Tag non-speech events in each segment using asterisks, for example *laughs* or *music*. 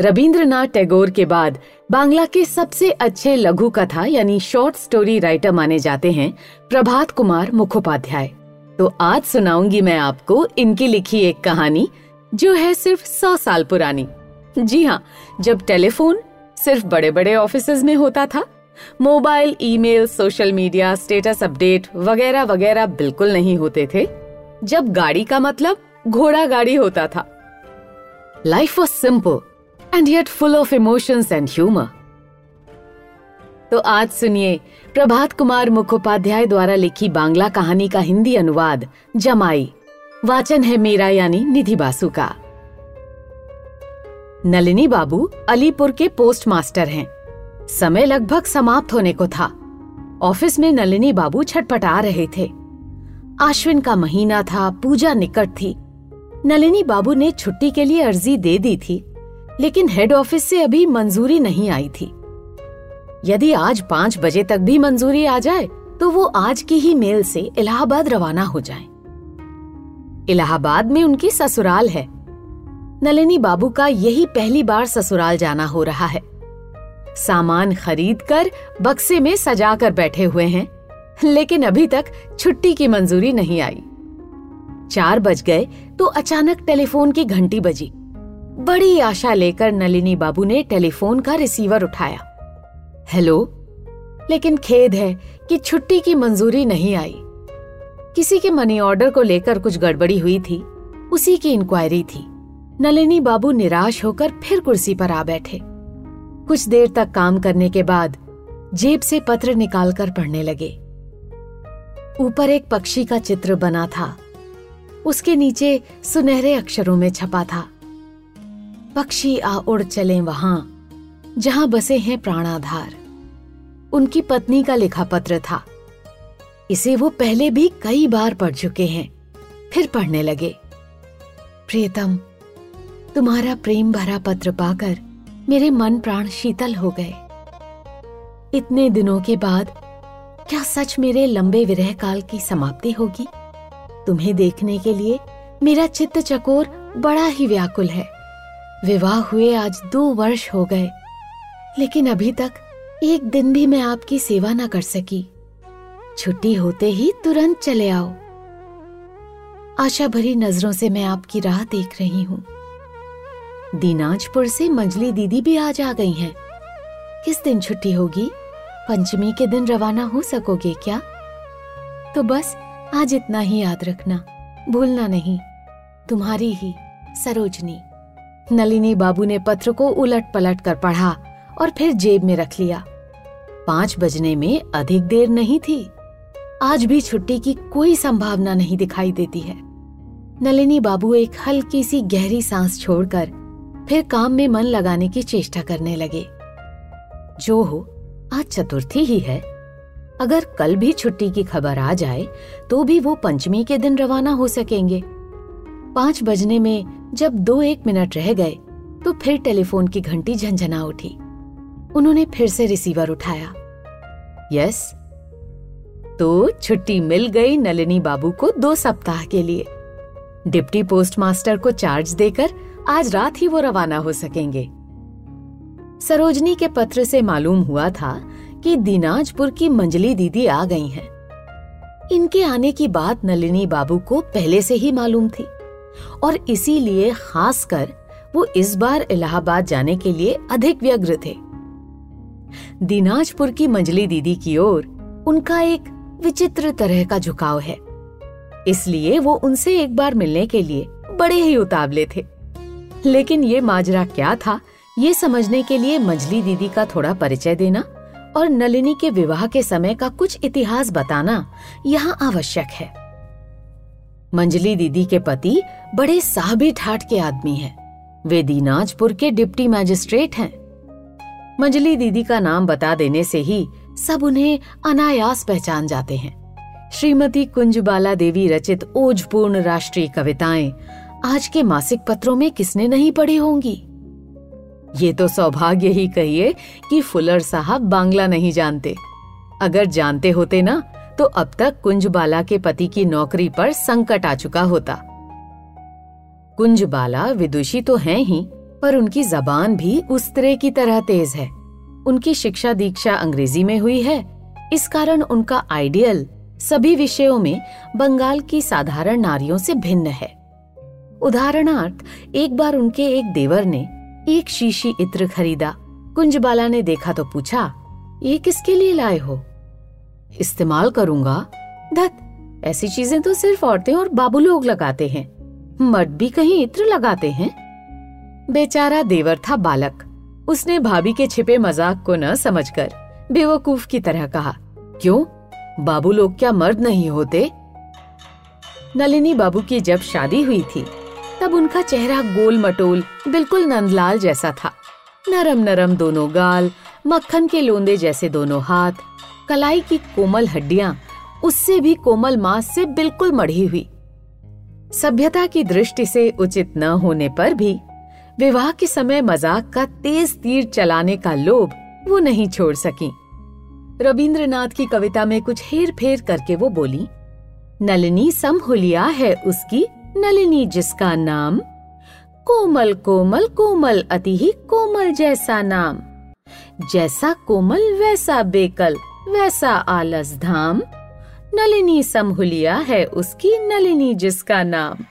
रविंद्रनाथ टैगोर के बाद बांग्ला के सबसे अच्छे लघु कथा यानी शॉर्ट स्टोरी राइटर माने जाते हैं प्रभात कुमार मुखोपाध्याय। तो आज सुनाऊँगी मैं आपको इनकी लिखी एक कहानी, जो है सिर्फ़ सौ साल पुरानी। जी हाँ जब टेलीफोन सिर्फ़ बड़े बड़े ऑफ़िस में होता था, mobile, email social media status update वगैरह वगैरह बिल्कुल नहीं होते थे, जब गाड़ी का मतलब घोड़ा गाड़ी होता था। Life was simple and yet full of emotions and humour तो आज सुनिए प्रभात कुमार मुखोपाध्याय द्वारा लिखी बांग्ला कहानी का हिंदी अनुवाद, जमाई। वाचन है मेरा यानी निधि बासु का। नलिनी बाबू अलीपुर के पोस्ट मास्टर हैं। समय लगभग समाप्त होने को था। ऑफ़िस में नलिनी बाबू छटपटा रहे थे। आश्विन का महीना था, पूजा निकट थी। नलिनी बाबू ने छुट्टी के लिए अर्जी दे दी थी। लेकिन हेड ऑफ़िस से अभी मंजूरी नहीं आई थी। यदि आज पाँच बजे तक भी मंजूरी आ जाए तो वो आज की ही मेल से इलाहाबाद रवाना हो जाए। इलाहाबाद में उनकी ससुराल है। नलिनी बाबू का यही पहली बार ससुराल जाना हो रहा है। सामान खरीद कर बक्से में सजा कर बैठे हुए हैं, लेकिन अभी तक छुट्टी की मंजूरी नहीं आई। चार बज गए तो अचानक टेलीफोन की घंटी बजी। बड़ी आशा लेकर नलिनी बाबू ने टेलीफोन का रिसीवर उठाया। हेलो, लेकिन खेद है कि छुट्टी की मंजूरी नहीं आई। किसी के मनी ऑर्डर को लेकर कुछ गड़बड़ी हुई थी, उसी की इंक्वायरी थी। नलिनी बाबू निराश होकर फिर कुर्सी पर आ बैठे। कुछ देर तक काम करने के बाद जेब से पत्र निकालकर पढ़ने लगे। ऊपर एक पक्षी का चित्र बना था। उसके नीचे सुनहरे अक्षरों में छपा था। पक्षी आ उड़ चले वहाँ, जहाँ बसे हैं प्राणाधार। उनकी पत्नी का लिखा पत्र था। इसे वो पहले भी कई बार पढ़ चुके हैं, फिर पढ़ने लगे। प्रियतम, तुम्हारा प्रेम भरा पत्र पाकर मेरे मन प्राण शीतल हो गए। इतने दिनों के बाद क्या सच मेरे लंबे विरह काल की समाप्ति होगी? तुम्हें देखने के लिए मेरा चित्त चकोर बड़ा ही व्याकुल है। विवाह हुए आज दो वर्ष हो गए, लेकिन अभी तक एक दिन भी मैं आपकी सेवा न कर सकी। छुट्टी होते ही तुरंत चले आओ। आशा भरी नज़रों से मैं आपकी राह देख रही हूँ। दीनाजपुर से मंजली दीदी भी आज आ गई हैं। किस दिन छुट्टी होगी? पंचमी के दिन रवाना हो सकोगे क्या? तो बस आज इतना ही याद रखना, भूलना नहीं। तुम्हारी ही सरोजनी। नलिनी बाबू ने पत्र को उलट पलट कर पढ़ा और फिर जेब में रख लिया। पाँच बजने में अधिक देर नहीं थी। आज भी छुट्टी की कोई संभावना नहीं दिखाई देती है। नलिनी बाबू एक हल्की सी गहरी सांस छोड़कर फिर काम में मन लगाने की चेष्टा करने लगे। जो हो, आज चतुर्थी ही है। अगर कल भी छुट्टी की खबर आ जाए तो भी वो पंचमी के दिन रवाना हो सकेंगे। पाँच बजने में जब दो एक मिनट रह गए तो फिर टेलीफोन की घंटी झंझना उठी। उन्होंने फिर से रिसीवर उठाया। यस तो छुट्टी मिल गई नलिनी बाबू को दो सप्ताह के लिए। डिप्टी पोस्ट मास्टर को चार्ज देकर आज रात ही वो रवाना हो सकेंगे। सरोजनी के पत्र से मालूम हुआ था कि दिनाजपुर की मंजली दीदी आ गई हैं। इनके आने की बात नलिनी बाबू को पहले से ही मालूम थी। और इसीलिए खासकर वो इस बार इलाहाबाद जाने के लिए अधिक व्यग्र थे। दिनाजपुर की मंजली दीदी की ओर उनका एक विचित्र तरह का झुकाव है। इसलिए वो उनसे एक बार मिलने के लिए बड़े ही उतावले थे। लेकिन ये माजरा क्या था, ये समझने के लिए मंजली दीदी का थोड़ा परिचय देना और नलिनी के विवाह के समय का कुछ इतिहास बताना यहाँ आवश्यक है। मंजली दीदी के पति बड़े साहबी ठाट के आदमी हैं। वे दीनाजपुर के डिप्टी मैजिस्ट्रेट हैं। मंजली दीदी का नाम बता देने से ही सब उन्हें अनायास पहचान जाते हैं। श्रीमती कुंजबाला देवी रचित ओजपूर्ण राष्ट्रीय कविताएँ आज के मासिक पत्रों में किसने नहीं पढ़ी होंगी? ये तो सौभाग्य ही कहिए कि फुलर साहब बांग्ला नहीं जानते। अगर जानते होते ना तो अब तक कुंजबाला के पति की नौकरी पर संकट आ चुका होता। कुंजबाला विदुषी तो हैं ही, पर उनकी जबान भी उस तरह की तरह तेज है। उनकी शिक्षा दीक्षा अंग्रेज़ी में हुई है। इस कारण उनका आइडियल सभी विषयों में बंगाल की साधारण नारियों से भिन्न है। उदाहरणार्थ, एक बार उनके एक देवर ने एक शीशी इत्र खरीदा। कुंजबाला ने देखा तो पूछा, ये किसके लिए लाए हो? इस्तेमाल करूँगा? धत, ऐसी चीज़ें तो सिर्फ़ औरतें और बाबू लोग लगाते हैं। मर्द भी कहीं इत्र लगाते हैं? बेचारा देवर था बालक। उसने भाभी के छिपे मज़ाक को न समझकर बेवकूफ़ की तरह कहा, क्यों? बाबू लोग क्या मर्द नहीं होते? नलिनी बाबू की जब शादी हुई थी, तब उनका चेहरा गोल मटोल बिल्कुल नंदलाल जैसा था। नरम नरम दोनों गाल, मक्खन के लोंदे जैसे दोनों हाथ कलाई की कोमल हड्डियाँ, उससे भी कोमल मांस से बिल्कुल मढ़ी हुई। सभ्यता की दृष्टि से उचित न होने पर भी, विवाह के समय मज़ाक का तेज तीर चलाने का लोभ वो नहीं छोड़ सकी। रविंद्रनाथ की कविता में कुछ हेर फेर करके वो बोली, नलिनी समहुलिया है उसकी नलिनी जिसका नाम, कोमल कोमल कोमल अति ही कोमल जैसा नाम, जैसा कोमल वैसा बेकल वैसा आलस धाम, नलिनी समहुलिया है उसकी नलिनी जिसका नाम।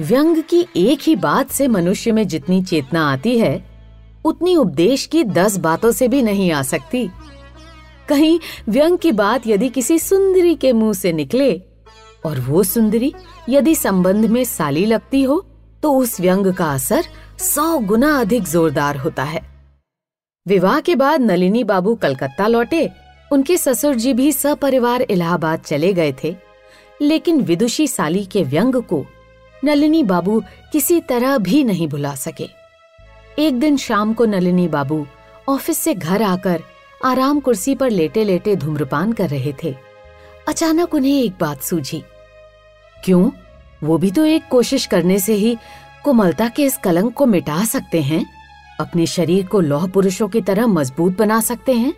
व्यंग की एक ही बात से मनुष्य में जितनी चेतना आती है, उतनी उपदेश की दस बातों से भी नहीं आ सकती। कहीं व्यंग की बात यदि किसी सुंदरी के मुँह से निकले, और वो सुंदरी यदि संबंध में साली लगती हो तो उस व्यंग का असर सौ गुना अधिक जोरदार होता है। विवाह के बाद नलिनी बाबू कलकत्ता लौटे। उनके ससुर जी भी सपरिवार इलाहाबाद चले गए थे। लेकिन विदुषी साली के व्यंग को नलिनी बाबू किसी तरह भी नहीं भुला सके। एक दिन शाम को नलिनी बाबू ऑफ़िस से घर आकर आराम कुर्सी पर लेटे लेटे धूम्रपान कर रहे थे। अचानक उन्हें एक बात सूझी। क्यों? वो भी तो एक कोशिश करने से ही कोमलता के इस कलंक को मिटा सकते हैं। अपने शरीर को लौह पुरुषों की तरह मज़बूत बना सकते हैं।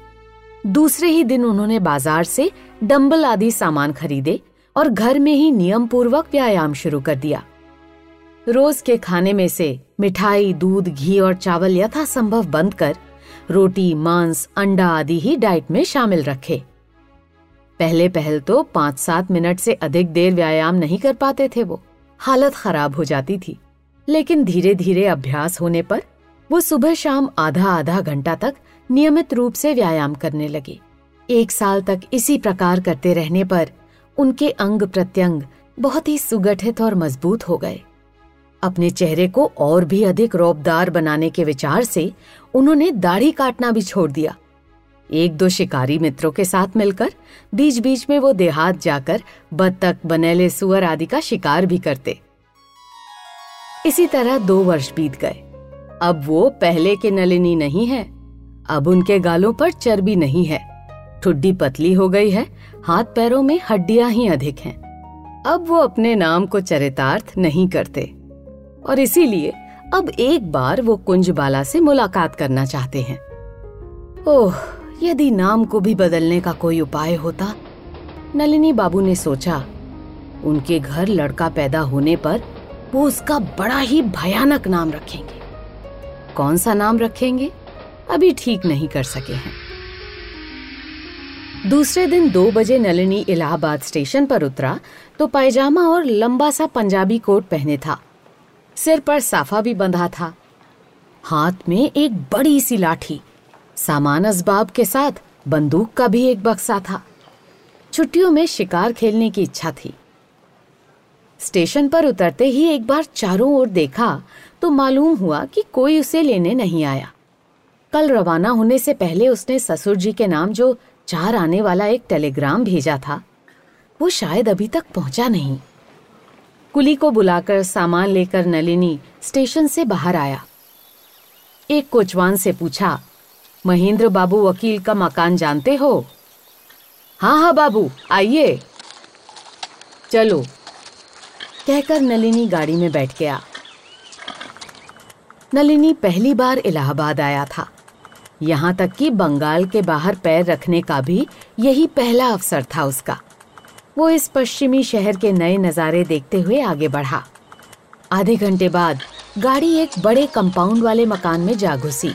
दूसरे ही दिन उन्होंने बाज़ार से डंबल आदि सामान खरीदे और घर में ही नियम पूर्वक व्यायाम शुरू कर दिया। रोज के खाने में से मिठाई, दूध, घी और चावल यथासंभव बंद कर रोटी, मांस, अंडा आदि ही डाइट में शामिल रखे। पहले पहल तो पाँच सात मिनट से अधिक देर व्यायाम नहीं कर पाते थे वो। हालत खराब हो जाती थी। लेकिन धीरे धीरे अभ्यास होने पर वो सुबह शाम आधा आधा घंटा तक नियमित रूप से व्यायाम करने लगे। एक साल तक इसी प्रकार करते रहने पर उनके अंग प्रत्यंग बहुत ही सुगठित और मज़बूत हो गए। अपने चेहरे को और भी अधिक रौबदार बनाने के विचार से उन्होंने दाढ़ी काटना भी छोड़ दिया। एक दो शिकारी मित्रों के साथ मिलकर बीच बीच में वो देहात जाकर बत्तख, बनेले, सुअर आदि का शिकार भी करते। इसी तरह दो वर्ष बीत गए। अब वो पहले के नलिनी नहीं है। अब उनके गालों पर चर्बी नहीं है। ठुड्डी पतली हो गई है। हाथ पैरों में हड्डियाँ ही अधिक हैं। अब वो अपने नाम को चरितार्थ नहीं करते। और इसीलिए अब एक बार वो कुंज बाला से मुलाकात करना चाहते हैं। ओह, यदि नाम को भी बदलने का कोई उपाय होता, नलिनी बाबू ने सोचा, उनके घर लड़का पैदा होने पर वो उसका बड़ा ही भयानक नाम रखेंगे। कौन सा नाम रखेंगे? अभी ठीक नहीं कर सके हैं। दूसरे दिन दो बजे नलिनी इलाहाबाद स्टेशन पर उतरा तो पायजामा और लंबा सा पंजाबी कोट पहने था। सिर पर साफा भी बंधा था। हाथ में एक बड़ी सी लाठी। सामान असबाब के साथ बंदूक का भी एक बक्सा था। छुट्टियों में शिकार खेलने की इच्छा थी। स्टेशन पर उतरते ही एक बार चारों ओर देखा तो मालूम हुआ कि कोई उसे लेने नहीं आया। कल रवाना होने से पहले उसने ससुर जी के नाम जो चार आने वाला एक टेलीग्राम भेजा था, वो शायद अभी तक पहुँचा नहीं। कुली को बुलाकर सामान लेकर नलिनी स्टेशन से बाहर आया। एक कोचवान से पूछा, महेंद्र बाबू वकील का मकान जानते हो? हाँ हाँ बाबू, आइए। चलो कहकर नलिनी गाड़ी में बैठ गया। नलिनी पहली बार इलाहाबाद आया था। यहाँ तक कि बंगाल के बाहर पैर रखने का भी यही पहला अवसर था उसका। वो इस पश्चिमी शहर के नए नज़ारे देखते हुए आगे बढ़ा। आधे घंटे बाद गाड़ी एक बड़े कंपाउंड वाले मकान में जा घुसी।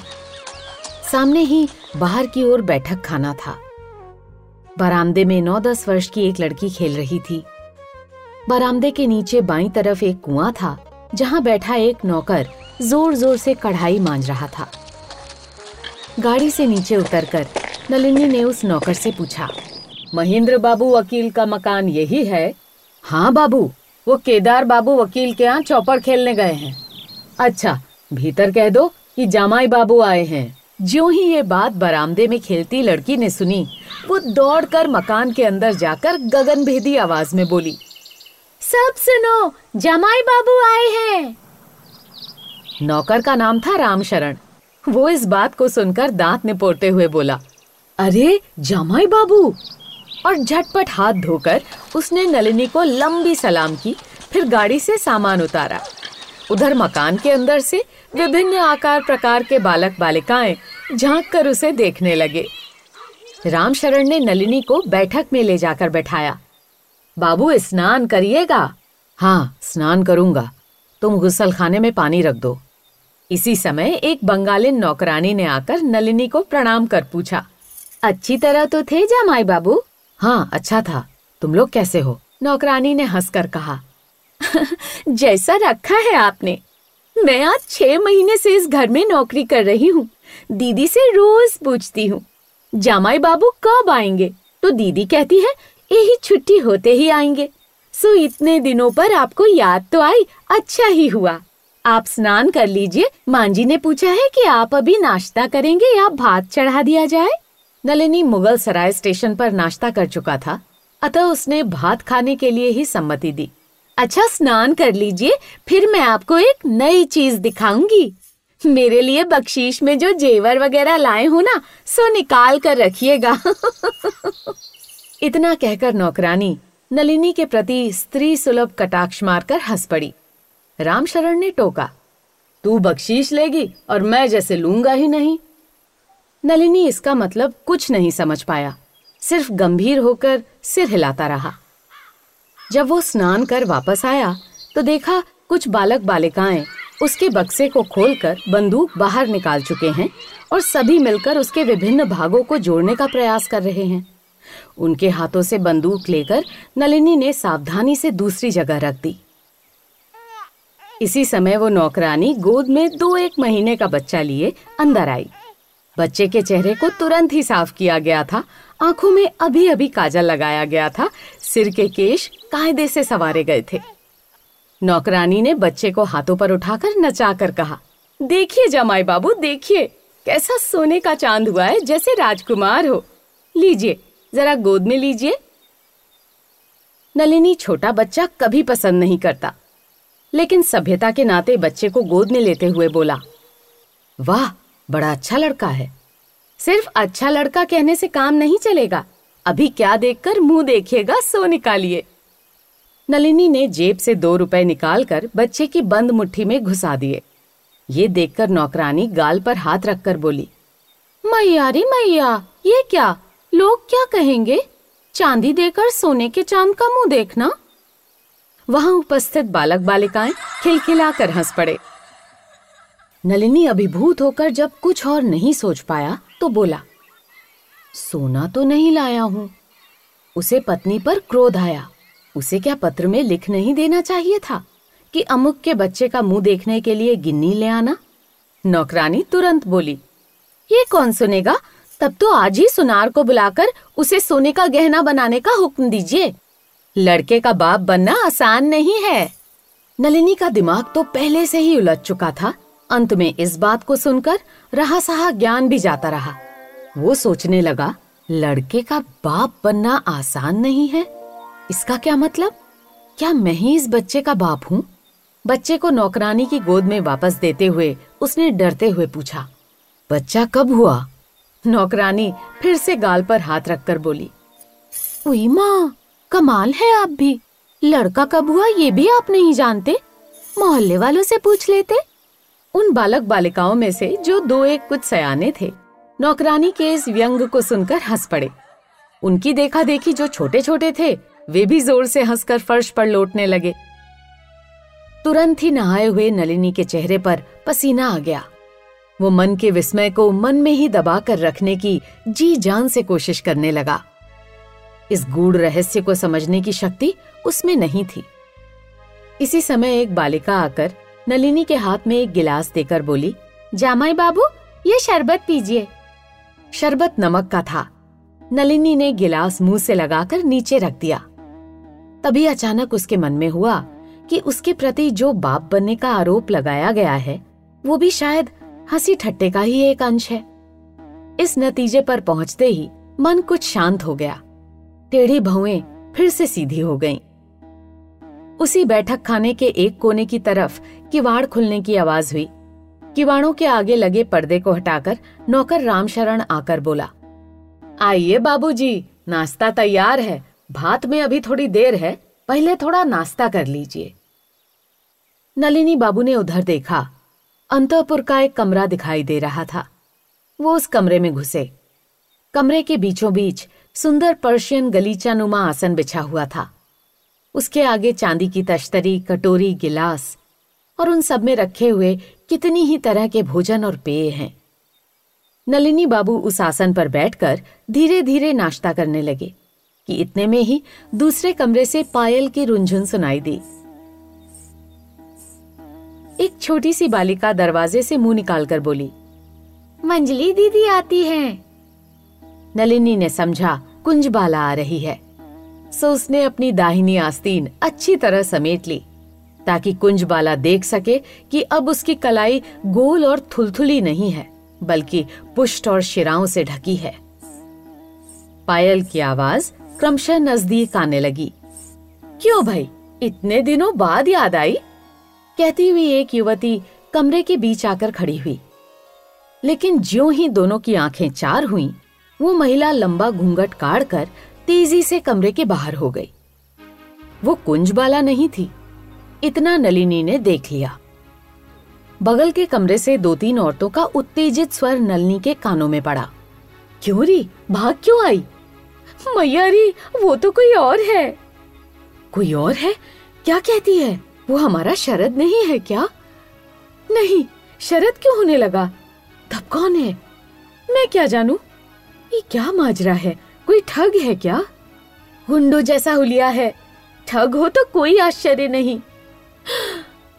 सामने ही बाहर की ओर बैठक खाना था। बरामदे में नौ दस वर्ष की एक लड़की खेल रही थी। बरामदे के नीचे बाई तरफ़ एक कुआँ था, जहाँ बैठा एक नौकर ज़ोर ज़ोर से कढ़ाई मांझ रहा था। गाड़ी से नीचे उतरकर नलिनी ने उस नौकर से पूछा, महेंद्र बाबू वकील का मकान यही है? हाँ बाबू, वो केदार बाबू वकील के यहाँ चौपड़ खेलने गए हैं। अच्छा भीतर कह दो कि जामाई बाबू आए हैं। जो ही ये बात बरामदे में खेलती लड़की ने सुनी, वो दौड़कर मकान के अंदर जाकर गगन भेदी आवाज़ में बोली सब सुनो, जमाई बाबू आए हैं। नौकर का नाम था रामशरण। वो इस बात को सुनकर दांत निपोड़ते हुए बोला, अरे, जमाई बाबू! और झटपट हाथ धोकर उसने नलिनी को लंबी सलाम की, फिर गाड़ी से सामान उतारा। उधर मकान के अंदर से विभिन्न आकार प्रकार के बालक बालिकाएँ झाँक कर उसे देखने लगे। रामशरण ने नलिनी को बैठक में ले जाकर बैठाया। बाबू, स्नान करिएगा। हाँ स्नान करूँगा। तुम गुसल खाने में पानी रख दो। इसी समय एक बंगालिन नौकरानी ने आकर नलिनी को प्रणाम कर पूछा, अच्छी तरह तो थे जामाई बाबू? हाँ अच्छा था। तुम लोग कैसे हो? नौकरानी ने हंसकर कहा, *laughs* जैसा रखा है आपने। मैं आज छह महीने से इस घर में नौकरी कर रही हूँ। दीदी से रोज पूछती हूँ जामाई बाबू, कब आएँगे? तो दीदी कहती है यही छुट्टी होते ही आएँगे। सो इतने दिनों पर आपको याद तो आई अच्छा ही हुआ। आप स्नान कर लीजिए। मांझी ने पूछा है कि आप अभी नाश्ता करेंगे या भात चढ़ा दिया जाए? नलिनी मुगल सराय स्टेशन पर नाश्ता कर चुका था। अतः उसने भात खाने के लिए ही सम्मति दी। अच्छा स्नान कर लीजिए, फिर मैं आपको एक नई चीज़ दिखाऊँगी। मेरे लिए बख्शीश में जो जेवर वगैरह लाए हो ना, सो निकाल कर रखिएगा। *laughs* इतना कहकर नौकरानी नलिनी के प्रति स्त्री सुलभ कटाक्ष मारकर हंस पड़ी। रामशरण ने टोका, तू बख्शीश लेगी और मैं जैसे लूँगा ही नहीं। नलिनी इसका मतलब कुछ नहीं समझ पाया, सिर्फ़ गंभीर होकर सिर हिलाता रहा। जब वो स्नान कर वापस आया तो देखा कुछ बालक बालिकाएँ उसके बक्से को खोलकर बंदूक बाहर निकाल चुके हैं और सभी मिलकर उसके विभिन्न भागों को जोड़ने का प्रयास कर रहे हैं। उनके हाथों से बंदूक लेकर नलिनी ने सावधानी से दूसरी जगह रख दी। इसी समय वो नौकरानी गोद में दो एक महीने का बच्चा लिए अंदर आई। बच्चे के चेहरे को तुरंत ही साफ़ किया गया था। आँखों में अभी अभी काजल लगाया गया था। सिर के केश कायदे से सवारे गए थे। नौकरानी ने बच्चे को हाथों पर उठाकर नचा कर कहा, देखिए जमाई बाबू, देखिए, कैसा सोने का चाँद हुआ है, जैसे राजकुमार हो। लीजिए जरा गोद में लीजिए। नलिनी छोटा बच्चा कभी पसंद नहीं करता, लेकिन सभ्यता के नाते बच्चे को गोद में लेते हुए बोला, वाह, बड़ा अच्छा लड़का है। सिर्फ़ अच्छा लड़का कहने से काम नहीं चलेगा। अभी क्या देखकर मुँह देखिएगा, सो निकालिए। नलिनी ने जेब से दो रुपए निकालकर बच्चे की बंद मुट्ठी में घुसा दिए। ये देखकर नौकरानी गाल पर हाथ रखकर बोली मैया रे मैया, ये क्या? लोग क्या कहेंगे? चांदी देकर सोने के चाँद का मुँह देखना। वहाँ उपस्थित बालक बालिकाएँ खिलखिलाकर हंस पड़े। नलिनी अभिभूत होकर जब कुछ और नहीं सोच पाया तो बोला, सोना तो नहीं लाया हूँ। उसे पत्नी पर क्रोध आया। उसे क्या पत्र में लिख नहीं देना चाहिए था कि अमुक के बच्चे का मुँह देखने के लिए गिन्नी ले आना? नौकरानी तुरंत बोली, ये कौन सुनेगा? तब तो आज ही सुनार को बुलाकर उसे सोने का गहना बनाने का हुक्म दीजिए। लड़के का बाप बनना आसान नहीं है। नलिनी का दिमाग तो पहले से ही उलझ चुका था। अंत में इस बात को सुनकर रहा सहा ज्ञान भी जाता रहा। वो सोचने लगा, लड़के का बाप बनना आसान नहीं है? इसका क्या मतलब? क्या मैं ही इस बच्चे का बाप हूँ? बच्चे को नौकरानी की गोद में वापस देते हुए उसने डरते हुए पूछा, बच्चा कब हुआ? नौकरानी फिर से गाल पर हाथ रखकर बोली, उई माँ, कमाल है आप भी। लड़का कब हुआ ये भी आप नहीं जानते? मोहल्ले वालों से पूछ लेते? उन बालक बालिकाओं में से जो दो एक कुछ सयाने थे, नौकरानी के इस व्यंग को सुनकर हंस पड़े। उनकी देखा देखी जो छोटे छोटे थे, वे भी ज़ोर से हंसकर फर्श पर लौटने लगे। तुरंत ही नहाए हुए नलिनी के चेहरे पर पसीना आ गया। वो मन के विस्मय को मन में ही दबा कर रखने की जी जान से कोशिश करने लगा। इस गूढ़ रहस्य को समझने की शक्ति उसमें नहीं थी। इसी समय एक बालिका आकर नलिनी के हाथ में एक गिलास देकर बोली, जामाई बाबू, ये शरबत पीजिए। शरबत नमक का था। नलिनी ने गिलास मुँह से लगाकर नीचे रख दिया। तभी अचानक उसके मन में हुआ कि उसके प्रति जो बाप बनने का आरोप लगाया गया है, वो भी शायद हँसी ठट्टे का ही एक अंश है। इस नतीजे पर पहुँचते ही मन कुछ शांत हो गया। टेढ़ी भवें फिर से सीधी हो गईं। उसी बैठक खाने के एक कोने की तरफ़ किवाड़ खुलने की आवाज़ हुई। किवाड़ों के आगे लगे पर्दे को हटाकर नौकर रामशरण आकर बोला आइए बाबूजी, नाश्ता तैयार है। भात में अभी थोड़ी देर है पहले थोड़ा नाश्ता कर लीजिए। नलिनी बाबू ने उधर देखा अंतपुर का एक कमरा दिखाई दे रहा था। वो उस कमरे में घुसे। कमरे के बीचों बीच सुंदर पर्शियन गलीचा नुमा आसन बिछा हुआ था। उसके आगे चांदी की तश्तरी, कटोरी, गिलास और उन सब में रखे हुए कितनी ही तरह के भोजन और पेय हैं। नलिनी बाबू उस आसन पर बैठकर धीरे धीरे नाश्ता करने लगे कि इतने में ही दूसरे कमरे से पायल की रुंझुन सुनाई दी। एक छोटी सी बालिका दरवाजे से मुँह निकालकर बोली, मंजली दीदी आती हैं। नलिनी ने समझा कुंजबाला आ रही है। सो उसने अपनी दाहिनी आस्तीन अच्छी तरह समेट ली, ताकि कुंजबाला देख सके कि अब उसकी कलाई गोल और थुलथुली नहीं है, बल्कि पुष्ट और शिराओं से ढकी है। पायल की आवाज़ क्रमशः नज़दीक आने लगी। क्यों भाई, इतने दिनों बाद याद आई? कहती हुई एक युवती कमरे के बीच आकर खड़ी हुई। लेकिन ज्यो ही दोनों की आँखें चार हुईं, वो महिला लंबा घूंघट काढ़ कर तेज़ी से कमरे के बाहर हो गई। वो कुंजबाला नहीं थी इतना नलिनी ने देख लिया। बगल के कमरे से दो तीन औरतों का उत्तेजित स्वर नलिनी के कानों में पड़ा। क्यों री? भाग क्यों आई? मैया री वो तो कोई और है। कोई और है? क्या कहती है? वो हमारा शरद नहीं है क्या? नहीं, शरद क्यों होने लगा? तब कौन है? मैं क्या जानू? ये क्या माजरा है? कोई ठग है क्या? गुंडो जैसा हुलिया है। ठग हो तो कोई आश्चर्य नहीं।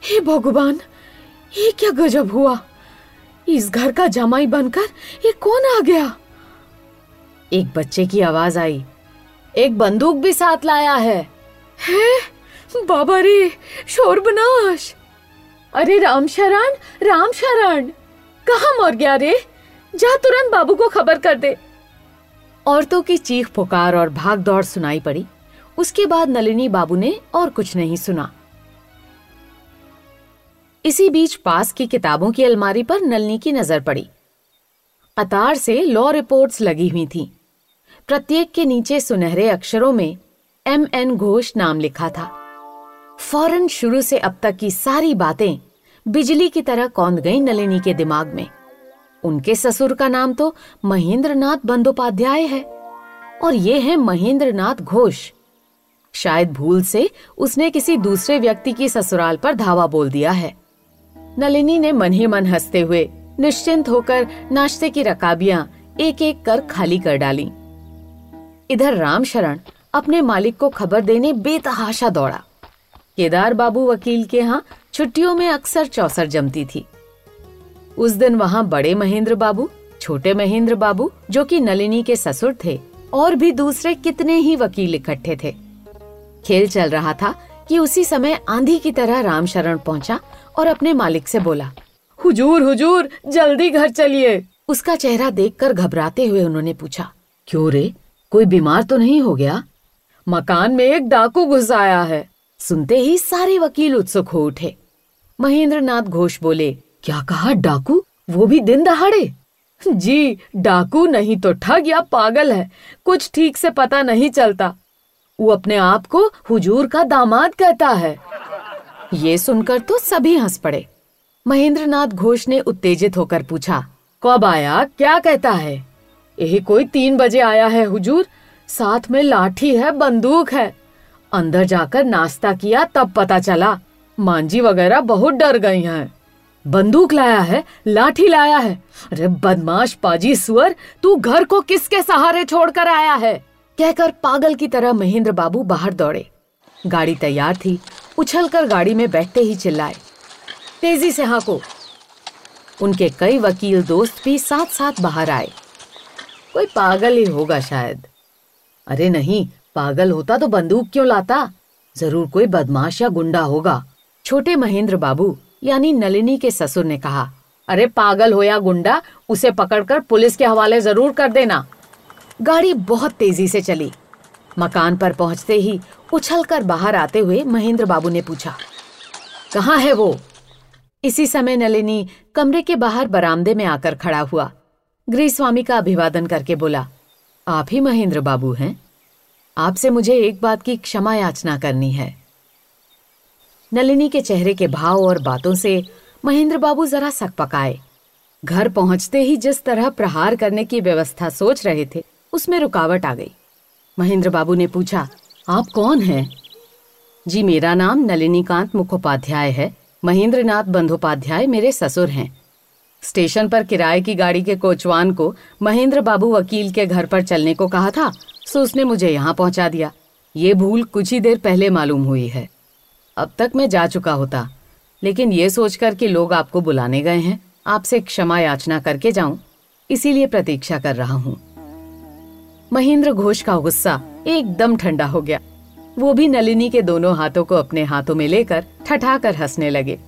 हे भगवान, ये क्या गजब हुआ? इस घर का जमाई बनकर ये कौन आ गया? एक बच्चे की आवाज़ आई। एक बंदूक भी साथ लाया है। है? बाबा रे, शोर बनाश। अरे राम शरण राम शरण। कहा मर गया रे? जा तुरंत बाबू को खबर कर दे। औरतों की चीख पुकार और भाग दौड़ सुनाई पड़ी। उसके बाद नलिनी बाबू ने और कुछ नहीं सुना। इसी बीच पास की किताबों की अलमारी पर नलनी की नज़र पड़ी। अतार से लॉ रिपोर्ट्स लगी हुई थी। प्रत्येक के नीचे सुनहरे अक्षरों में एम एन घोष नाम लिखा था। फ़ौरन शुरू से अब तक की सारी बातें बिजली की तरह कौंद गई नलिनी के दिमाग में। उनके ससुर का नाम तो महेंद्रनाथ बंदोपाध्याय है और ये है महेंद्रनाथ घोष। शायद भूल से उसने किसी दूसरे व्यक्ति की ससुराल पर धावा बोल दिया है। नलिनी ने मन ही मन हँसते हुए निश्चिंत होकर नाश्ते की रकाबियाँ एक एक कर खाली कर डाली। इधर राम शरण अपने मालिक को खबर देने बेतहाशा दौड़ा। केदार बाबू वकील के यहाँ छुट्टियों में अक्सर चौसर जमती थी। उस दिन वहाँ बड़े महेंद्र बाबू, छोटे महेंद्र बाबू, जो कि नलिनी के ससुर थे, और भी दूसरे कितने ही वकील इकट्ठे थे। खेल चल रहा था कि उसी समय आंधी की तरह राम शरण पहुँचा और अपने मालिक से बोला, हुजूर हुजूर, जल्दी घर चलिए। उसका चेहरा देखकर घबराते हुए उन्होंने पूछा, क्यों रे? कोई बीमार तो नहीं हो गया? मकान में एक डाकू घुस आया है। सुनते ही सारे वकील उत्सुक हो उठे। महेंद्र नाथ घोष बोले, क्या कहा, डाकू? वो भी दिन दहाड़े? जी, डाकू नहीं तो ठग या पागल है। कुछ ठीक से पता नहीं चलता। वो अपने आप को हुजूर का दामाद कहता है। ये सुनकर तो सभी हंस पड़े। महेंद्रनाथ घोष ने उत्तेजित होकर पूछा, कब आया? क्या कहता है? यही कोई तीन बजे आया है, हुजूर। साथ में लाठी है, बंदूक है। अंदर जाकर नाश्ता किया तब पता चला मांझी वगैरह बहुत डर गई हैं। बंदूक लाया है, लाठी लाया है। अरे बदमाश पाजी सुअर, तू घर को किसके सहारे छोड़कर आया है? कहकर पागल की तरह महेंद्र बाबू बाहर दौड़े। गाड़ी तैयार थी, उछलकर गाड़ी में बैठते ही चिल्लाए। तेज़ी से हाँको। उनके कई वकील दोस्त भी साथ साथ बाहर आए। कोई पागल ही होगा शायद। अरे नहीं पागल होता तो बंदूक क्यों लाता? ज़रूर कोई बदमाश या गुंडा होगा। छोटे महेंद्र बाबू, यानी नलिनी के ससुर ने कहा, अरे पागल हो या गुंडा, उसे पकड़कर पुलिस के हवाले ज़रूर कर देना। गाड़ी बहुत तेज़ी से चली। मकान पर पहुँचते ही उछलकर बाहर आते हुए महेंद्र बाबू ने पूछा, कहाँ है वो? इसी समय नलिनी कमरे के बाहर बरामदे में आकर खड़ा हुआ। गृह स्वामी का अभिवादन करके बोला, आप ही महेंद्र बाबू हैं? आपसे मुझे एक बात की क्षमा याचना करनी है। नलिनी के चेहरे के भाव और बातों से महेंद्र बाबू जरा सक पकाए। घर पहुँचते ही जिस तरह प्रहार करने की व्यवस्था सोच रहे थे, उसमें रुकावट आ गई। महेंद्र बाबू ने पूछा, आप कौन हैं? जी, मेरा नाम नलिनीकांत मुखोपाध्याय है। महेंद्र नाथ बंधोपाध्याय मेरे ससुर हैं। स्टेशन पर किराए की गाड़ी के कोचवान को महेंद्र बाबू वकील के घर पर चलने को कहा था, सो उसने मुझे यहाँ पहुँचा दिया। ये भूल कुछ ही देर पहले मालूम हुई है। अब तक मैं जा चुका होता, लेकिन ये सोचकर कि लोग आपको बुलाने गए हैं, आपसे क्षमा याचना करके जाऊँ, इसीलिए प्रतीक्षा कर रहा हूँ। महेंद्र घोष का गुस्सा एकदम ठंडा हो गया। वो भी नलिनी के दोनों हाथों को अपने हाथों में लेकर ठठाकर हंसने लगे।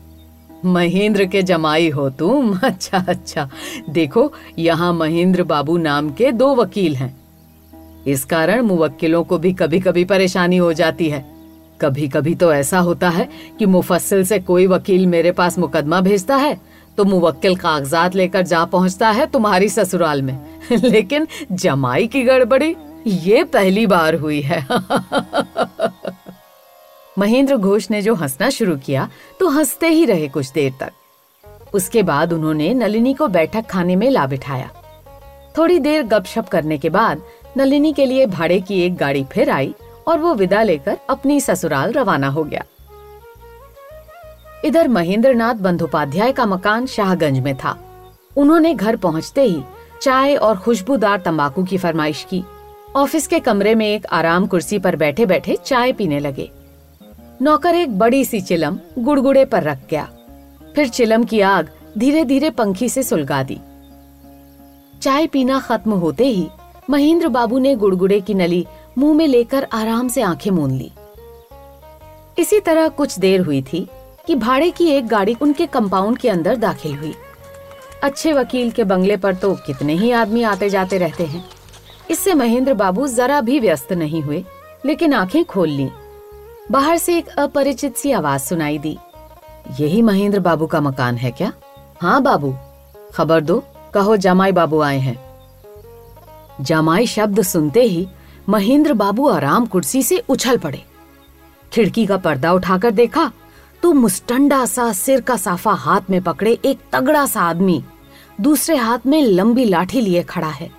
महेंद्र के जमाई हो तुम। *laughs* अच्छा अच्छा। देखो, यहाँ महेंद्र बाबू नाम के दो वकील हैं। इस कारण मुवक्किलों को भी कभी कभी परेशानी हो जाती है। कभी कभी तो ऐसा होता है कि मुफस्सिल से कोई वकील मेरे पास मुकदमा भेजता है तो मुवक्किल कागजात लेकर जा पहुँचता है तुम्हारी ससुराल में। *laughs* लेकिन जमाई की गड़बड़ी, ये पहली बार हुई है। *laughs* महेंद्र घोष ने जो हंसना शुरू किया तो हँसते ही रहे कुछ देर तक। उसके बाद उन्होंने नलिनी को बैठक खाने में ला बिठाया। थोड़ी देर गपशप करने के बाद, नलिनी के लिए भाड़े की एक गाड़ी फिर आई और वो विदा लेकर अपनी ससुराल रवाना हो गया। इधर महेंद्र नाथ बंधोपाध्याय का मकान शाहगंज में था। उन्होंने घर पहुँचते ही चाय और खुशबूदार तंबाकू की फरमाइश की। ऑफ़िस के कमरे में एक आराम कुर्सी पर बैठे बैठे चाय पीने लगे। नौकर एक बड़ी सी चिलम गुड़गुड़े पर रख गया। फिर चिलम की आग धीरे धीरे पंखी से सुलगा दी। चाय पीना खत्म होते ही महेंद्र बाबू ने गुड़गुड़े की नली मुँह में लेकर आराम से आँखें मूंद ली। इसी तरह कुछ देर हुई थी कि भाड़े की एक गाड़ी उनके कंपाउंड के अंदर दाखिल हुई। अच्छे वकील के बंगले पर तो कितने ही आदमी आते जाते रहते हैं। इससे महेंद्र बाबू जरा भी व्यस्त नहीं हुए, लेकिन आँखें खोल ली। बाहर से एक अपरिचित सी आवाज़ सुनाई दी। यही महेंद्र बाबू का मकान है क्या? हाँ बाबू। खबर दो, कहो जमाई बाबू आए हैं। जमाई शब्द सुनते ही महेंद्र बाबू आराम कुर्सी से उछल पड़े। खिड़की का पर्दा उठाकर देखा तो मुस्टंडा सा सिर का साफा हाथ में पकड़े एक तगड़ा सा आदमी दूसरे हाथ में लंबी लाठी लिए खड़ा है।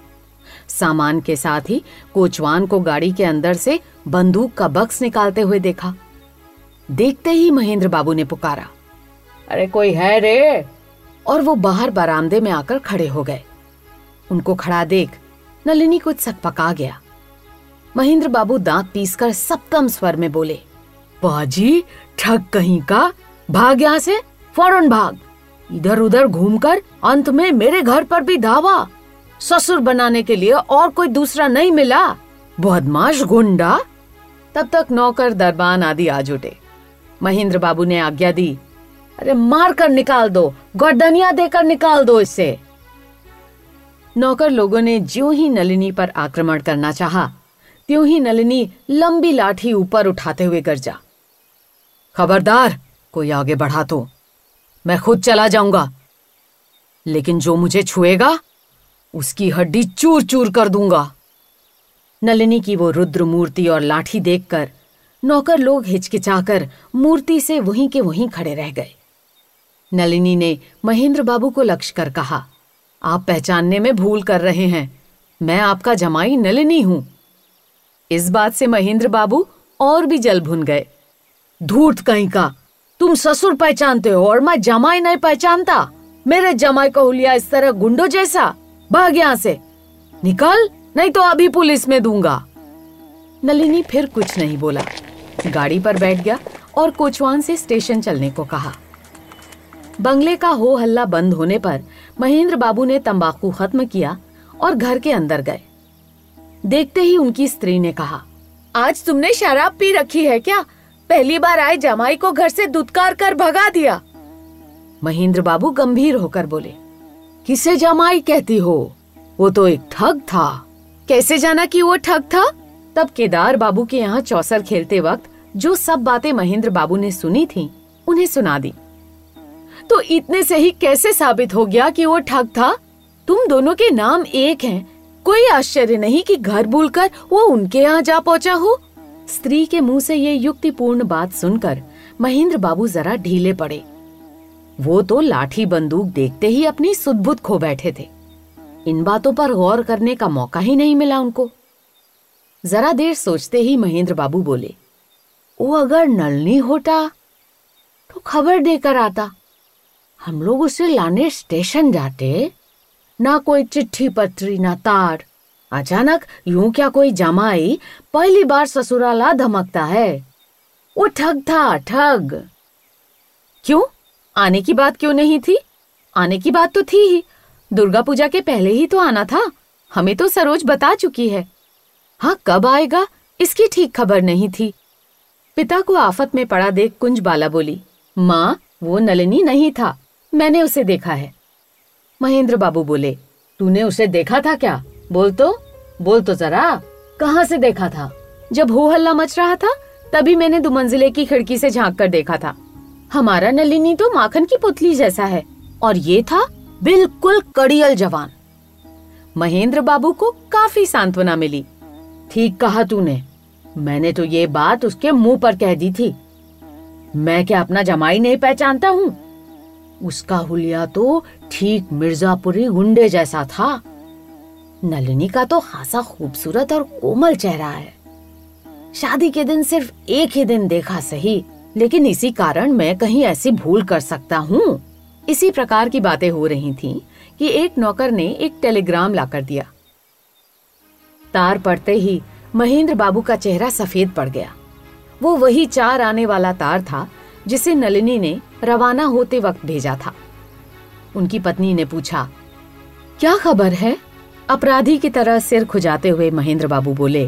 सामान के साथ ही कोचवान को गाड़ी के अंदर से बंदूक का बक्स निकालते हुए देखा। देखते ही महेंद्र बाबू ने पुकारा, अरे कोई है रे? और वो बाहर बरामदे में आकर खड़े हो गए। उनको खड़ा देख नलिनी कुछ सक पका गया। महेंद्र बाबू दांत पीसकर सप्तम स्वर में बोले, बाजी, ठग कहीं का? भाग यहाँ से, फ़ौरन भाग। इधर उधर घूमकर अंत में मेरे घर पर भी धावा। ससुर बनाने के लिए और कोई दूसरा नहीं मिला। बदमाश गुंडा। तब तक नौकर दरबान आदि आ जुटे महेंद्र बाबू ने आज्ञा दी अरे मार कर निकाल दो गर्दनिया देकर निकाल दो इससे नौकर लोगों ने ज्यो ही नलिनी पर आक्रमण करना चाहा, त्यों ही नलिनी लंबी लाठी ऊपर उठाते हुए गर्जा खबरदार कोई आगे बढ़ा तो मैं खुद चला जाऊँगा। लेकिन जो मुझे छुएगा उसकी हड्डी चूर चूर कर दूँगा। नलिनी की वो रुद्र मूर्ति और लाठी देखकर नौकर लोग हिचकिचाकर मूर्ति से वहीं के वहीं खड़े रह गए। नलिनी ने महेंद्र बाबू को लक्ष्य कर कहा, आप पहचानने में भूल कर रहे हैं। मैं आपका जमाई नलिनी हूँ। इस बात से महेंद्र बाबू और भी जल भुन गए। धूर्त कहीं का, तुम ससुर पहचानते हो और मैं जमाई नहीं पहचानता। मेरे जमाई को हुलिया इस तरह गुंडो जैसा। भाग यहाँ से। निकल, नहीं तो अभी पुलिस में दूँगा। नलिनी फिर कुछ नहीं बोला। गाड़ी पर बैठ गया और कोचवान से स्टेशन चलने को कहा। बंगले का हो हल्ला बंद होने पर महेंद्र बाबू ने तंबाकू खत्म किया और घर के अंदर गए। देखते ही उनकी स्त्री ने कहा, आज तुमने शराब पी रखी है क्या? पहली बार आए जमाई को घर से दुत्कार कर भगा दिया। महेंद्र बाबू गंभीर होकर बोले किसे जमाई कहती हो? वो तो एक ठग था। कैसे जाना कि वो ठग था? तब केदार बाबू के यहाँ चौसर खेलते वक्त जो सब बातें महेंद्र बाबू ने सुनी थी, उन्हें सुना दी। तो इतने से ही कैसे साबित हो गया कि वो ठग था? तुम दोनों के नाम एक हैं। कोई आश्चर्य नहीं कि घर भूलकर वो उनके यहाँ जा पहुँचा हो। स्त्री के मुँह से ये युक्तिपूर्ण बात सुनकर महेंद्र बाबू जरा ढीले पड़े। वो तो लाठी बंदूक देखते ही अपनी सुदबुद खो बैठे थे। इन बातों पर गौर करने का मौका ही नहीं मिला उनको। जरा देर सोचते ही महेंद्र बाबू बोले वो अगर नलनी होता तो खबर देकर आता। हम लोग उसे लाने स्टेशन जाते, ना कोई चिट्ठी पत्री, ना तार। अचानक यूँ क्या कोई जमाई पहली बार ससुराला धमकता है। वो ठग था, ठग। क्यों? आने की बात क्यों नहीं थी? आने की बात तो थी ही। दुर्गा पूजा के पहले ही तो आना था। हमें तो सरोज बता चुकी है। हाँ कब आएगा? इसकी ठीक खबर नहीं थी। पिता को आफत में पड़ा देख कुंज बाला बोली, माँ, वो नलिनी नहीं था। मैंने उसे देखा है। महेंद्र बाबू बोले, तूने उसे देखा था क्या? बोल तो बोल तो जरा। कहाँ से देखा था? जब हो हल्ला मच रहा था, तभी मैंने दुमंजिले की खिड़की से झाँक कर देखा था। हमारा नलिनी तो माखन की पुतली जैसा है, और ये था बिल्कुल कड़ियल जवान। महेंद्र बाबू को काफ़ी सांत्वना मिली। ठीक कहा तूने, मैंने तो ये बात उसके मुँह पर कह दी थी। मैं क्या अपना जमाई नहीं पहचानता हूँ? उसका हुलिया तो ठीक मिर्जापुरी गुंडे जैसा था। नलिनी का तो खासा खूबसूरत और कोमल चेहरा है। शादी के दिन सिर्फ़ एक ही दिन देखा सही लेकिन इसी कारण मैं कहीं ऐसी भूल कर सकता हूँ। इसी प्रकार की बातें हो रही थीं कि एक नौकर ने एक टेलीग्राम लाकर दिया। तार पड़ते ही महेंद्र बाबू का चेहरा सफ़ेद पड़ गया। वो वही चार आने वाला तार था जिसे नलिनी ने रवाना होते वक्त भेजा था। उनकी पत्नी ने पूछा क्या खबर है? अपराधी की तरह सिर खुजाते हुए महेंद्र बाबू बोले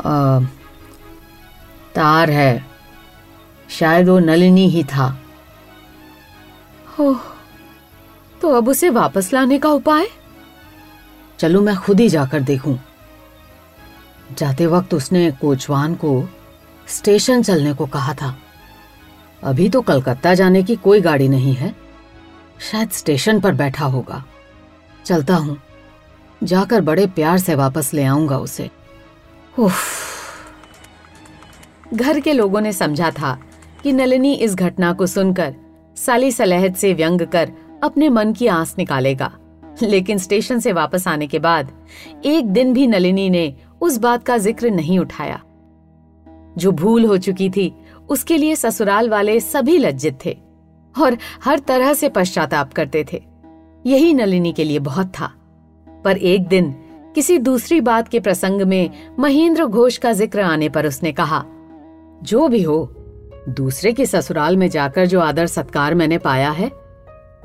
आ, तार है। शायद वो नलिनी ही था। हो तो अब उसे वापस लाने का उपाय? चलो मैं खुद ही जाकर देखूँ। जाते वक्त उसने कोचवान को स्टेशन चलने को कहा था। अभी तो कलकत्ता जाने की कोई गाड़ी नहीं है। शायद स्टेशन पर बैठा होगा। चलता हूँ। जाकर बड़े प्यार से वापस ले आऊँगा उसे। उफ। घर के लोगों ने समझा था कि नलिनी इस घटना को सुनकर साली सलहत से व्यंग कर अपने मन की आंस निकालेगा। लेकिन स्टेशन से वापस आने के बाद एक दिन भी नलिनी ने उस बात का ज़िक्र नहीं उठाया। जो भूल हो चुकी थी, उसके लिए ससुराल वाले सभी लज्जित थे और हर तरह से पश्चाताप करते थे। यही नलिनी के लिए बहुत था। पर एक दिन किसी दूसरी बात के प्रसंग में महेंद्र घोष का ज़िक्र आने पर उसने कहा, जो भी हो दूसरे के ससुराल में जाकर जो आदर सत्कार मैंने पाया है,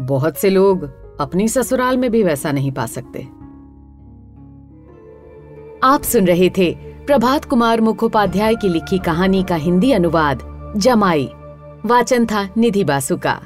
बहुत से लोग अपनी ससुराल में भी वैसा नहीं पा सकते। आप सुन रहे थे प्रभात कुमार मुखोपाध्याय की लिखी कहानी का हिंदी अनुवाद, जमाई। वाचन था निधि बासु का